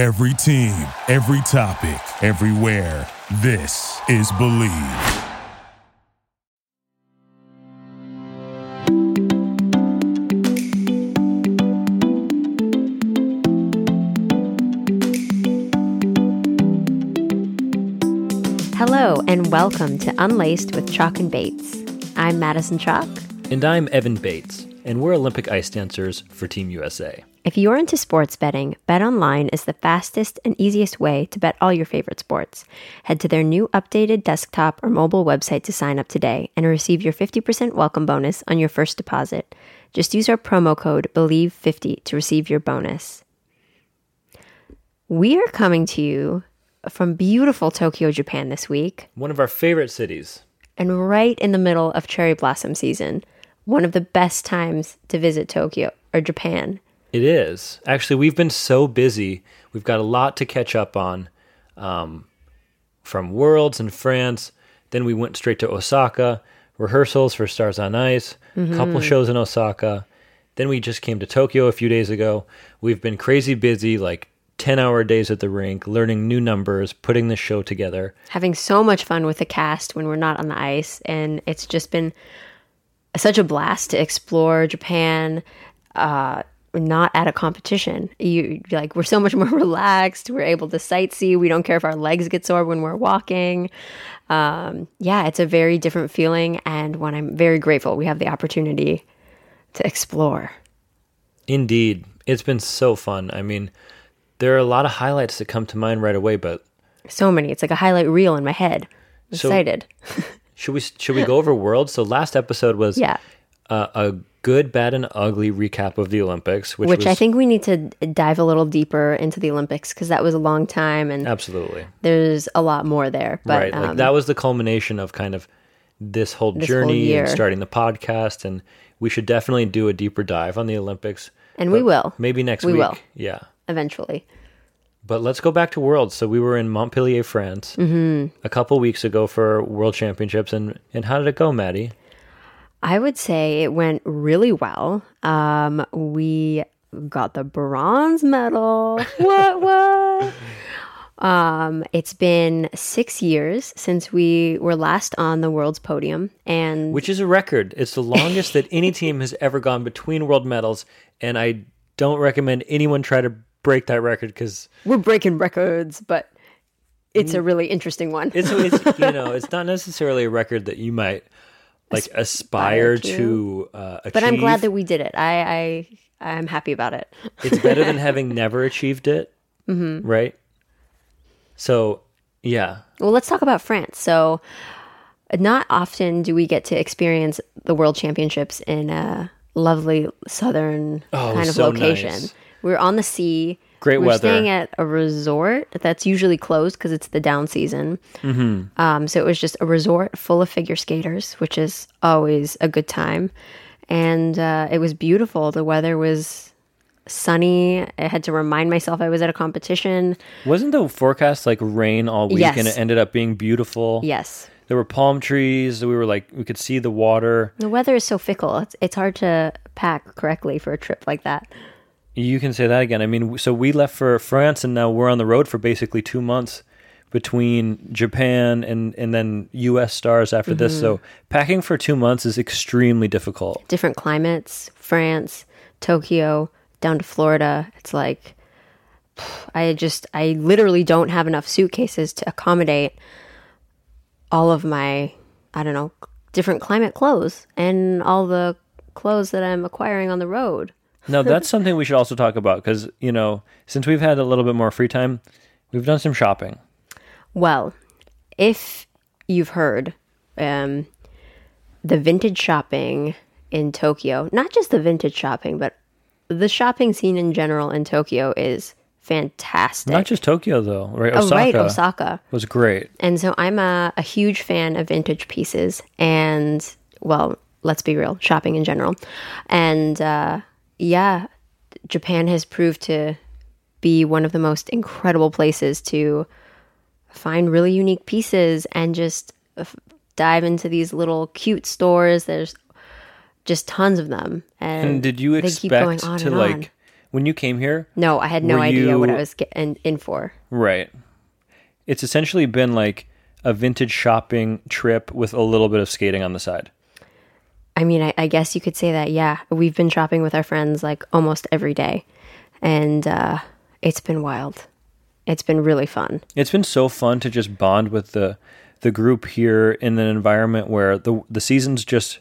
Every team, every topic, everywhere. This is Bleav. Hello, and welcome to Unlaced with Chalk and Bates. I'm Madison Chalk. And I'm Evan Bates, and we're Olympic ice dancers for Team USA. If you're into sports betting, BetOnline is the fastest and easiest way to bet all your favorite sports. Head to their new updated desktop or mobile website to sign up today and receive your 50% welcome bonus on your first deposit. Just use our promo code BELIEVE50 to receive your bonus. We are coming to you from beautiful Tokyo, Japan this week, One of our favorite cities. and right in the middle of cherry blossom season. One of the best times to visit Tokyo or Japan. It is. Actually, we've been so busy. We've got a lot to catch up on um, from Worlds in France. Then we went straight to Osaka, rehearsals for Stars on Ice, a couple shows in Osaka. Then we just came to Tokyo a few days ago. We've been crazy busy, like 10 hour days at the rink, learning new numbers, putting the show together. having so much fun with the cast when we're not on the ice and it's just been such a blast to explore japan uh not at a competition. You like we're so much more relaxed. We're able to sightsee. We don't care if our legs get sore when we're walking. Um yeah it's a very different feeling and one i'm very grateful we have the opportunity to explore. Indeed. It's been so fun. I mean, there are a lot of highlights that come to mind right away, but so many. It's like a highlight reel in my head. I'm So- excited. should we should we go over worlds? So last episode was yeah. uh, a good, bad, and ugly recap of the Olympics, which, which was I think we need to dive a little deeper into the Olympics because that was a long time and absolutely there's a lot more there. But right. Like um, that was the culmination of kind of this whole whole journey year. and starting the podcast, and we should definitely do a deeper dive on the Olympics. and we will Maybe next We week. will. Yeah. eventually. But let's go back to Worlds. So we were in Montpellier, France, Mm-hmm. a couple weeks ago for World Championships, and and how did it go, Maddie? I would say it went really well. Um, we got the bronze medal. what what? Um, it's been six years since we were last on the world's podium, and Which is a record. It's the longest that any team has ever gone between world medals, and I don't recommend anyone try to break that record because we're breaking records, but it's a really interesting one. it's, it's you know it's not necessarily a record that you might like aspire to. to uh, achieve. but I'm glad that we did it. I, I I'm happy about it. it's better than having never achieved it, mm-hmm. right? So yeah, Well, let's talk about France. So, not often do we get to experience the World Championships in a lovely southern Oh, kind of so location. nice. We're on the sea. Great We're weather. staying at a resort that's usually closed because it's the down season. Mm-hmm. Um, so it was just a resort full of figure skaters, which is always a good time. And uh, it was beautiful. The weather was sunny. I had to remind myself I was at a competition. wasn't the forecast like rain all week, and it ended up being beautiful? Yes. There were palm trees. We were like we could see the water. The weather is so fickle. It's, it's hard to pack correctly for a trip like that. You can say that again. I mean, so we left for France, and now we're on the road for basically two months between Japan and and then U.S. stars after this. Mm-hmm. So packing for two months is extremely difficult. Different climates, France, Tokyo, down to Florida. It's like I just I literally don't have enough suitcases to accommodate all of my I don't know, different climate clothes and all the clothes that I'm acquiring on the road. Now that's something we should also talk about because you know since we've had a little bit more free time, we've done some shopping. Well, if you've heard, um, the vintage shopping in Tokyo, not just the vintage shopping, but the shopping scene in general in Tokyo is fantastic. Not just Tokyo though, right? oh, Osaka right, Osaka. was great. And so I'm a, a huge fan of vintage pieces and, well, let's be real, shopping in general. And uh, yeah, Japan has proved to be one of the most incredible places to find really unique pieces and just f- dive into these little cute stores. There's just tons of them. And, And did you they keep going expect on to like on. when you came here, No, I had no idea what I was getting in for. right? It's essentially been like a vintage shopping trip with a little bit of skating on the side. I mean, I, I guess you could say that. Yeah, we've been shopping with our friends like almost every day, and uh, it's been wild. It's been really fun. It's been so fun to just bond with the the group here in an environment where the the seasons just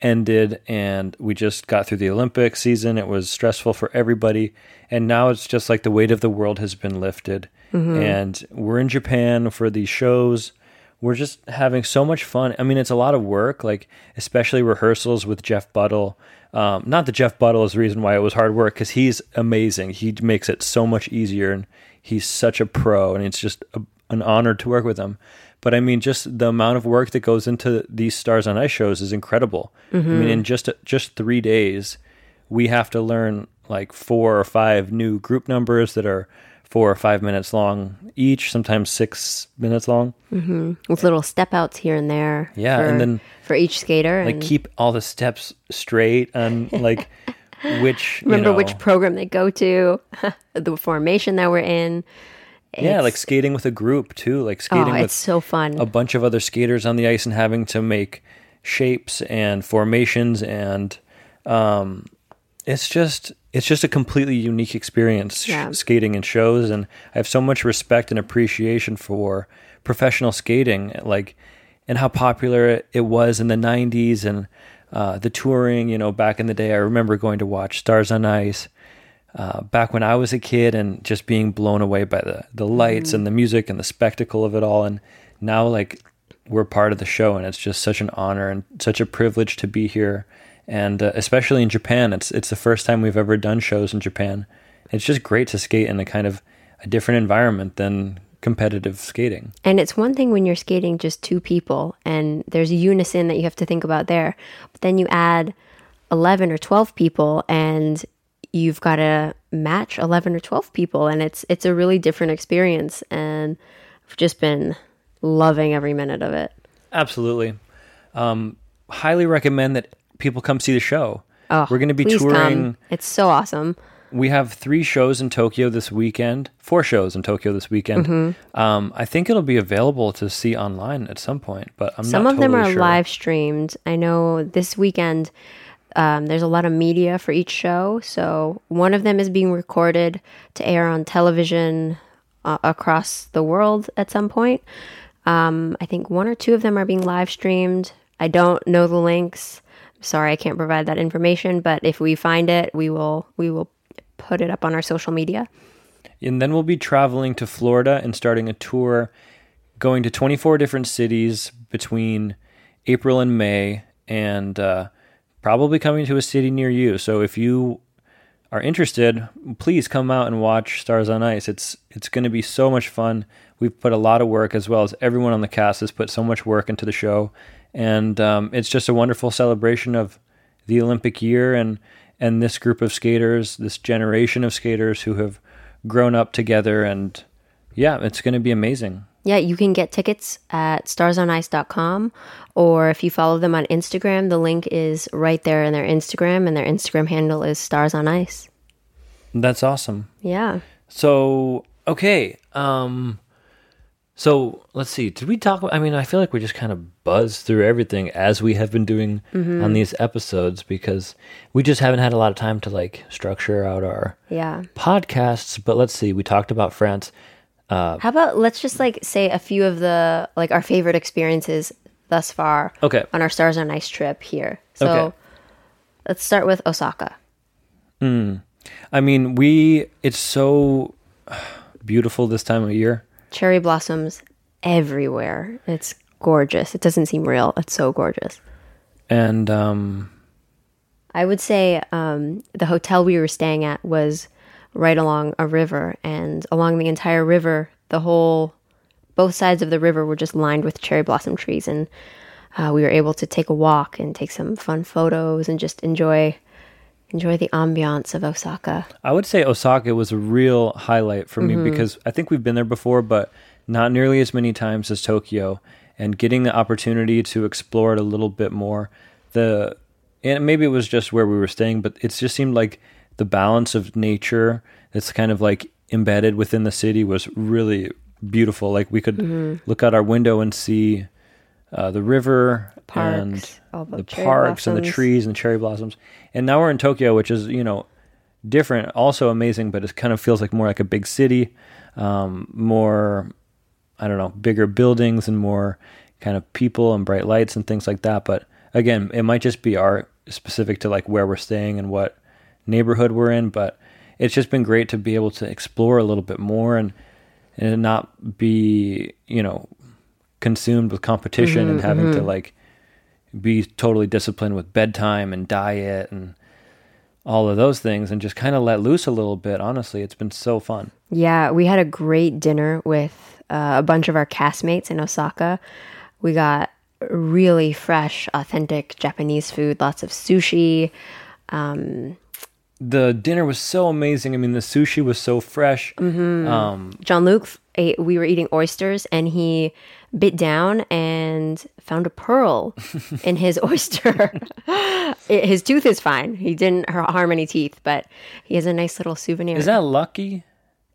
ended and we just got through the Olympic season. It was stressful for everybody, and now it's just like the weight of the world has been lifted, and we're in Japan for these shows. We're just having so much fun. I mean, it's a lot of work, like especially rehearsals with Jeff Buttle. Um, not that Jeff Buttle is the reason why it was hard work, because he's amazing. He makes it so much easier, and he's such a pro, and it's just a, an honor to work with him. But I mean, just the amount of work that goes into these Stars on Ice shows is incredible. I mean, in just just three days, we have to learn like four or five new group numbers that are four or five minutes long each, sometimes six minutes long. with little step outs here and there. Yeah, for, and then, for each skater, Like and keep all the steps straight and like which you remember know- which program they go to, the formation that we're in. yeah, like skating with a group too, like oh, skating with so fun. a bunch of other skaters on the ice and having to make shapes and formations and um, it's just it's just a completely unique experience sh- skating in shows and I have so much respect and appreciation for professional skating like and how popular it was in the 90s and uh, the touring you know back in the day. I remember going to watch Stars on Ice uh, back when I was a kid and just being blown away by the the lights and the music and the spectacle of it all. And now like we're part of the show and it's just such an honor and such a privilege to be here and uh, especially in Japan it's it's the first time we've ever done shows in Japan it's just great to skate in a kind of a different environment than competitive skating And it's one thing when you're skating just two people and there's a unison that you have to think about there. But then you add 11 or 12 people and you've got to match 11 or 12 people and it's it's a really different experience and I've just been loving every minute of it. absolutely um, highly recommend that people come see the show Oh, we're going to be please touring come. It's so awesome. we have three shows in Tokyo this weekend, four shows in Tokyo this weekend. Mm-hmm. Um, I think it'll be available to see online at some point, but I'm Some of them are sure. live streamed. I know this weekend um, there's a lot of media for each show. So one of them is being recorded to air on television uh, across the world at some point. Um, I think one or two of them are being live streamed. I don't know the links. Sorry, I can't provide that information. But if we find it, we will we will put it up on our social media. And then we'll be traveling to Florida and starting a tour, going to 24 different cities between April and May, and uh, probably coming to a city near you. So if you are interested, please come out and watch Stars on Ice. It's it's going to be so much fun. We've put a lot of work, as well as everyone on the cast has put so much work into the show, and um, it's just a wonderful celebration of the Olympic year and and this group of skaters, this generation of skaters who have grown up together, and yeah, it's going to be amazing. Yeah, you can get tickets at starsonice.com or if you follow them on Instagram, the link is right there in their Instagram and their Instagram handle is stars on ice. That's awesome. Yeah. So okay, um, so let's see. Did we talk? I mean, I feel like we just kind of buzzed through everything as we have been doing mm-hmm. on these episodes because we just haven't had a lot of time to like structure out our Yeah. podcasts. But let's see. We talked about France. Uh, How about let's just like say a few of the like our favorite experiences thus far Okay. on our stars on Ice trip here. So Okay. let's start with Osaka. Hmm. I mean, we. It's so beautiful this time of year. Cherry blossoms everywhere. It's gorgeous. It doesn't seem real. It's so gorgeous. And um, I would say um, the hotel we were staying at was right along a river, and along the entire river, the whole, both sides of the river were just lined with cherry blossom trees, and uh, we were able to take a walk and take some fun photos and just enjoy, enjoy the ambiance of Osaka. I would say Osaka was a real highlight for me because I think we've been there before, but not nearly as many times as Tokyo. And getting the opportunity to explore it a little bit more, the and maybe it was just where we were staying, but it just seemed like the balance of nature that's kind of like embedded within the city was really beautiful. Like we could Mm-hmm. look out our window and see uh, the river Parks, and all the the parks and the trees and the cherry blossoms. And now we're in Tokyo, which is you know different, also amazing, but it kind of feels like more like a big city, um, more I don't know, bigger buildings and more kind of people and bright lights and things like that. But again, it might just be our specific to like where we're staying and what neighborhood we're in. But it's just been great to be able to explore a little bit more and and not be you know consumed with competition and mm-hmm, having to mm-hmm. like be totally disciplined with bedtime and diet and all of those things and just kind of let loose a little bit honestly it's been so fun Yeah, we had a great dinner with uh, a bunch of our castmates in Osaka. We got really fresh, authentic Japanese food, lots of sushi. Um, the dinner was so amazing i mean the sushi was so fresh um Jean-Luc ate, we were eating oysters and he bit down and found a pearl in his oyster. His tooth is fine. He didn't harm any teeth, but he has a nice little souvenir. is that lucky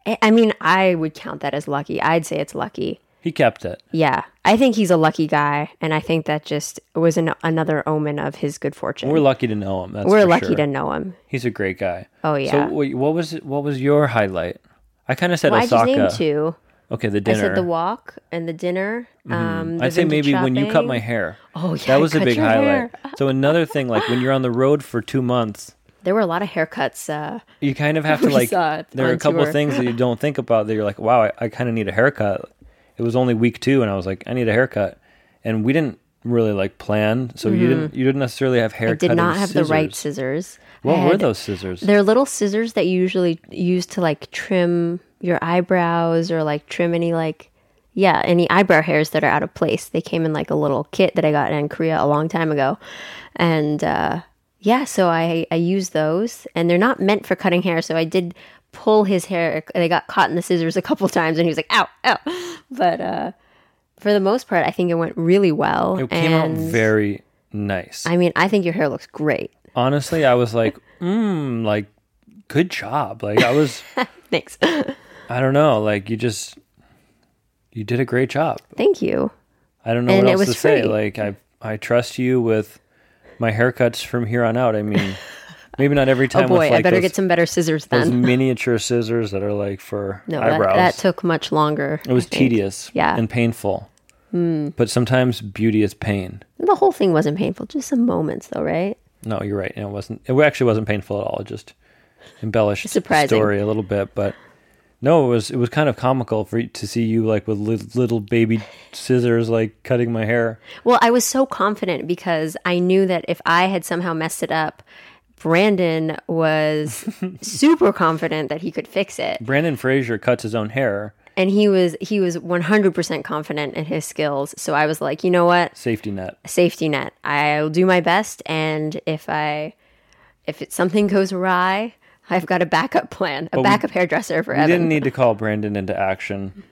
I I mean, I would count that as lucky. I'd say it's lucky. He kept it Yeah, I think he's a lucky guy, and I think that just was an, another omen of his good fortune. we're lucky to know him that's We're lucky sure. to know him. he's a great guy Oh, yeah. so what was what was your highlight i kind of said Well, osaka two. okay the dinner. I said the walk and the dinner. Um, the I'd say maybe when you cut my hair. Oh, yeah, that was a big highlight. so another thing, like when you're on the road for two months, There were a lot of haircuts. Uh, you kind of have to like. There are a couple tour. of things that you don't think about that you're like, wow, I, I kind of need a haircut. It was only week two, and I was like, I need a haircut, and we didn't really like plan, so you didn't you didn't necessarily have hair. Mm-hmm. I did not have the right scissors. scissors. What were those scissors? They're little scissors that you usually use to like trim your eyebrows or like trim any like yeah any eyebrow hairs that are out of place. They came in like a little kit that I got in Korea a long time ago, and uh, yeah, so I I use those, and they're not meant for cutting hair. So I did pull his hair. and They got caught in the scissors a couple times, and he was like, "Ow, ow!" But uh, for the most part, I think it went really well. it came out very nice. I mean, I think your hair looks great. Honestly, I was like, mm, like, good job. Like I was, Thanks. I don't know, like you just, you did a great job. Thank you. I don't know And what else to was say. Like I I trust you with my haircuts from here on out. I mean, maybe not every time. Oh boy, like I better those, get some better scissors then. those miniature scissors that are like for No, that, eyebrows. that took much longer. it was tedious, Yeah. And painful. Hmm. But sometimes beauty is pain. The whole thing wasn't painful, just some moments though, right? No, you're right. It wasn't. It actually wasn't painful at all. It just embellished the story a little bit, but. No, it was it was kind of comical for to see you like with li- little baby scissors like cutting my hair. Well, I was so confident because I knew that if I had somehow messed it up, Brandon was super confident that he could fix it. Brandon Frazier cuts his own hair. And he was he was 100% confident in his skills. So I was like, "You know what? Safety net. Safety net. I'll do my best and if I if it, something goes awry, I've got a backup plan, a we- backup hairdresser for You Evan. didn't need to call Brandon into action.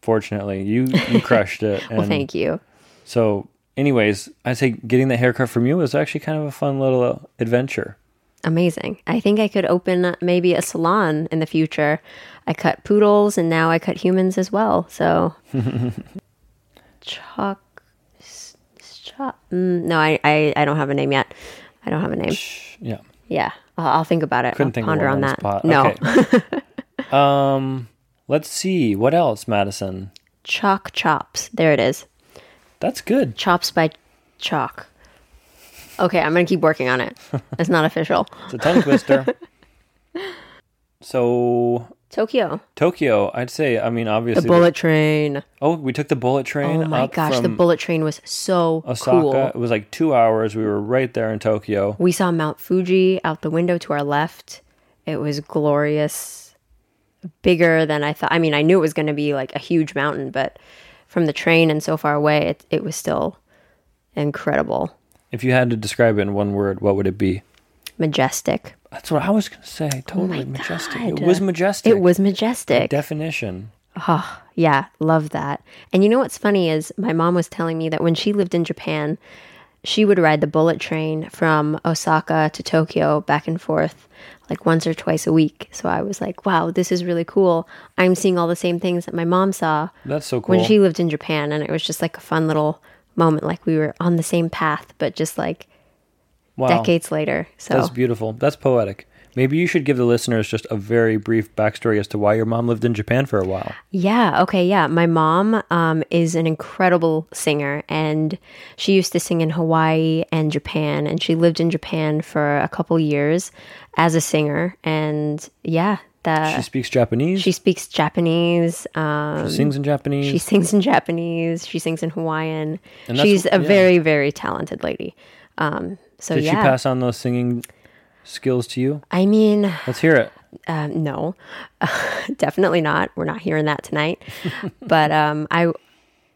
Fortunately, you you crushed it. And well, thank you. So, anyways, I'd say getting the haircut from you was actually kind of a fun little adventure. Amazing. I think I could open maybe a salon in the future. I cut poodles and now I cut humans as well. So, Chuck, s- Chuck. Mm, no, I, I, I don't have a name yet. I don't have a name. Yeah, Yeah, I'll, I'll think about it. couldn't I'll think ponder on that. spot. No, Okay. um, let's see what else, Madison. Chalk chops. There it is. That's good. Chops by Chalk. Okay, I'm gonna keep working on it. It's not official. It's a tongue twister. so Tokyo, Tokyo, I'd say. I mean, obviously. the bullet train. oh, we took the bullet train. Oh my gosh, the bullet train was so Osaka. cool. It was like two hours. We were right there in Tokyo. We saw Mount Fuji out the window to our left. It was glorious, bigger than I thought. I mean, I knew it was going to be like a huge mountain, but from the train and so far away, it, it was still incredible, If you had to describe it in one word, what would it be? majestic. That's what I was going to say. Oh totally majestic. It was majestic. It was majestic. definition. Oh, yeah, love that. And you know what's funny is my mom was telling me that when she lived in Japan, she would ride the bullet train from Osaka to Tokyo back and forth like once or twice a week. So I was like, wow, this is really cool. I'm seeing all the same things that my mom saw That's so cool. when she lived in Japan. And it was just like a fun little moment. Like we were on the same path, but just like wow. decades later. So That's beautiful. That's poetic. Maybe you should give the listeners just a very brief backstory as to why your mom lived in Japan for a while. Yeah. Okay. Yeah. My mom um, is an incredible singer, and she used to sing in Hawaii and Japan, and she lived in Japan for a couple years as a singer. And yeah, that She speaks Japanese. she speaks Japanese. Um, She sings in Japanese. she sings in Japanese. She sings in Hawaiian. She's a yeah. very, very talented lady. Um, so Did yeah, she pass on those singing skills to you? I mean, Let's hear it. um, no, definitely not. We're not hearing that tonight. but um, I,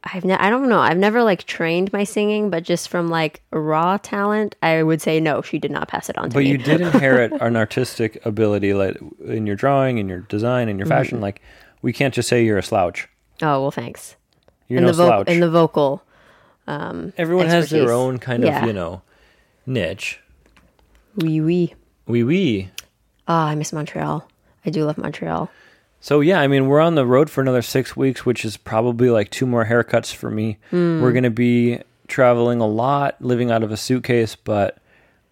I've ne- I don't know. I've never like trained my singing, but just from like raw talent, I would say no. She did not pass it on to But me. you did inherit an artistic ability, like in your drawing, in your design, in your Mm-hmm. fashion. Like we can't just say you're a slouch. oh well, thanks. You're in no the vocal, slouch. in the vocal. Everyone has their own kind of, you know, niche. Wee wee. Wee wee. Ah, I miss Montreal. I do love Montreal. So yeah, I mean, we're on the road for another six weeks, which is probably like two more haircuts for me. We're gonna be traveling a lot, living out of a suitcase, but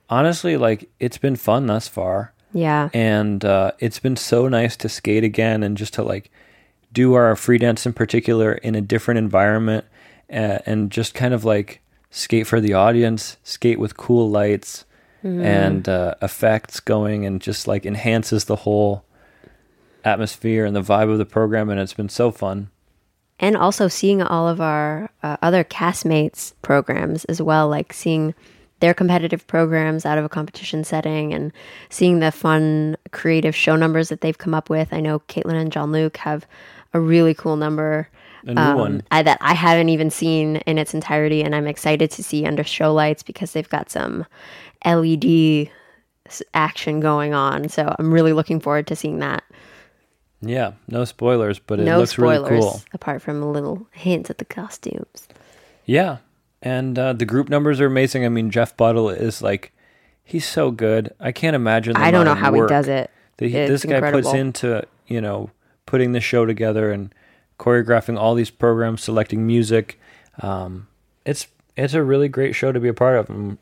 honestly, like it's been fun thus far, Yeah. and uh, it's been so nice to skate again and just to like do our free dance in particular in a different environment, uh, and just kind of like skate for the audience, skate with cool lights and uh, effects going, and just like enhances the whole atmosphere and the vibe of the program, and it's been so fun. and also seeing all of our uh, other castmates programs as well like seeing their competitive programs out of a competition setting and seeing the fun creative show numbers that they've come up with i know Kaitlin and Jean-Luc have a really cool number A new one. I, that i haven't even seen in its entirety and i'm excited to see under show lights because they've got some led action going on so i'm really looking forward to seeing that Yeah, no spoilers, but it no looks spoilers really cool. apart from a little hint at the costumes Yeah, and uh, the group numbers are amazing. I mean, Jeff Buttle is like, he's so good. I can't imagine. The I don't know how he does it. That he, It's this guy puts into you know putting the show together and choreographing all these programs, selecting music. Um, it's it's a really great show to be a part of. And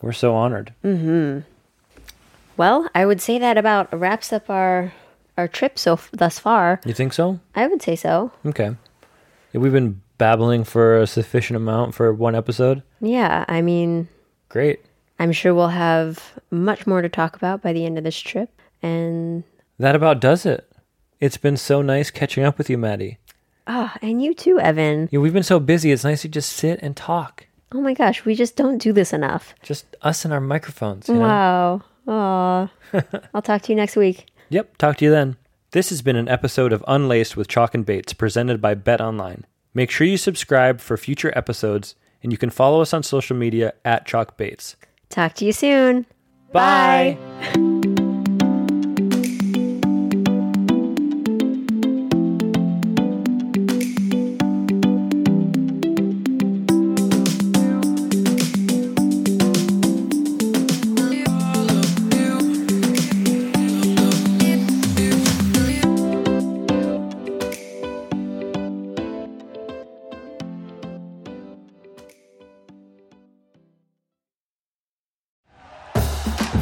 we're so honored. Mm. Well, I would say that about wraps up our our trip so f- thus far. You think so? I would say so. Okay. Yeah, we've been babbling for a sufficient amount for one episode. Yeah, I mean, Great. I'm sure we'll have much more to talk about by the end of this trip. And That about does it. It's been so nice catching up with you, Maddie. Ah, and you too, Evan. Yeah, we've been so busy. It's nice to just sit and talk. Oh my gosh, we just don't do this enough. Just us and our microphones. You know? Wow. Aw. I'll talk to you next week. Yep. Talk to you then. This has been an episode of Unlaced with Chalk and Bates presented by Bet Online. Make sure you subscribe for future episodes, and you can follow us on social media at Chalk Bates. Talk to you soon. Bye.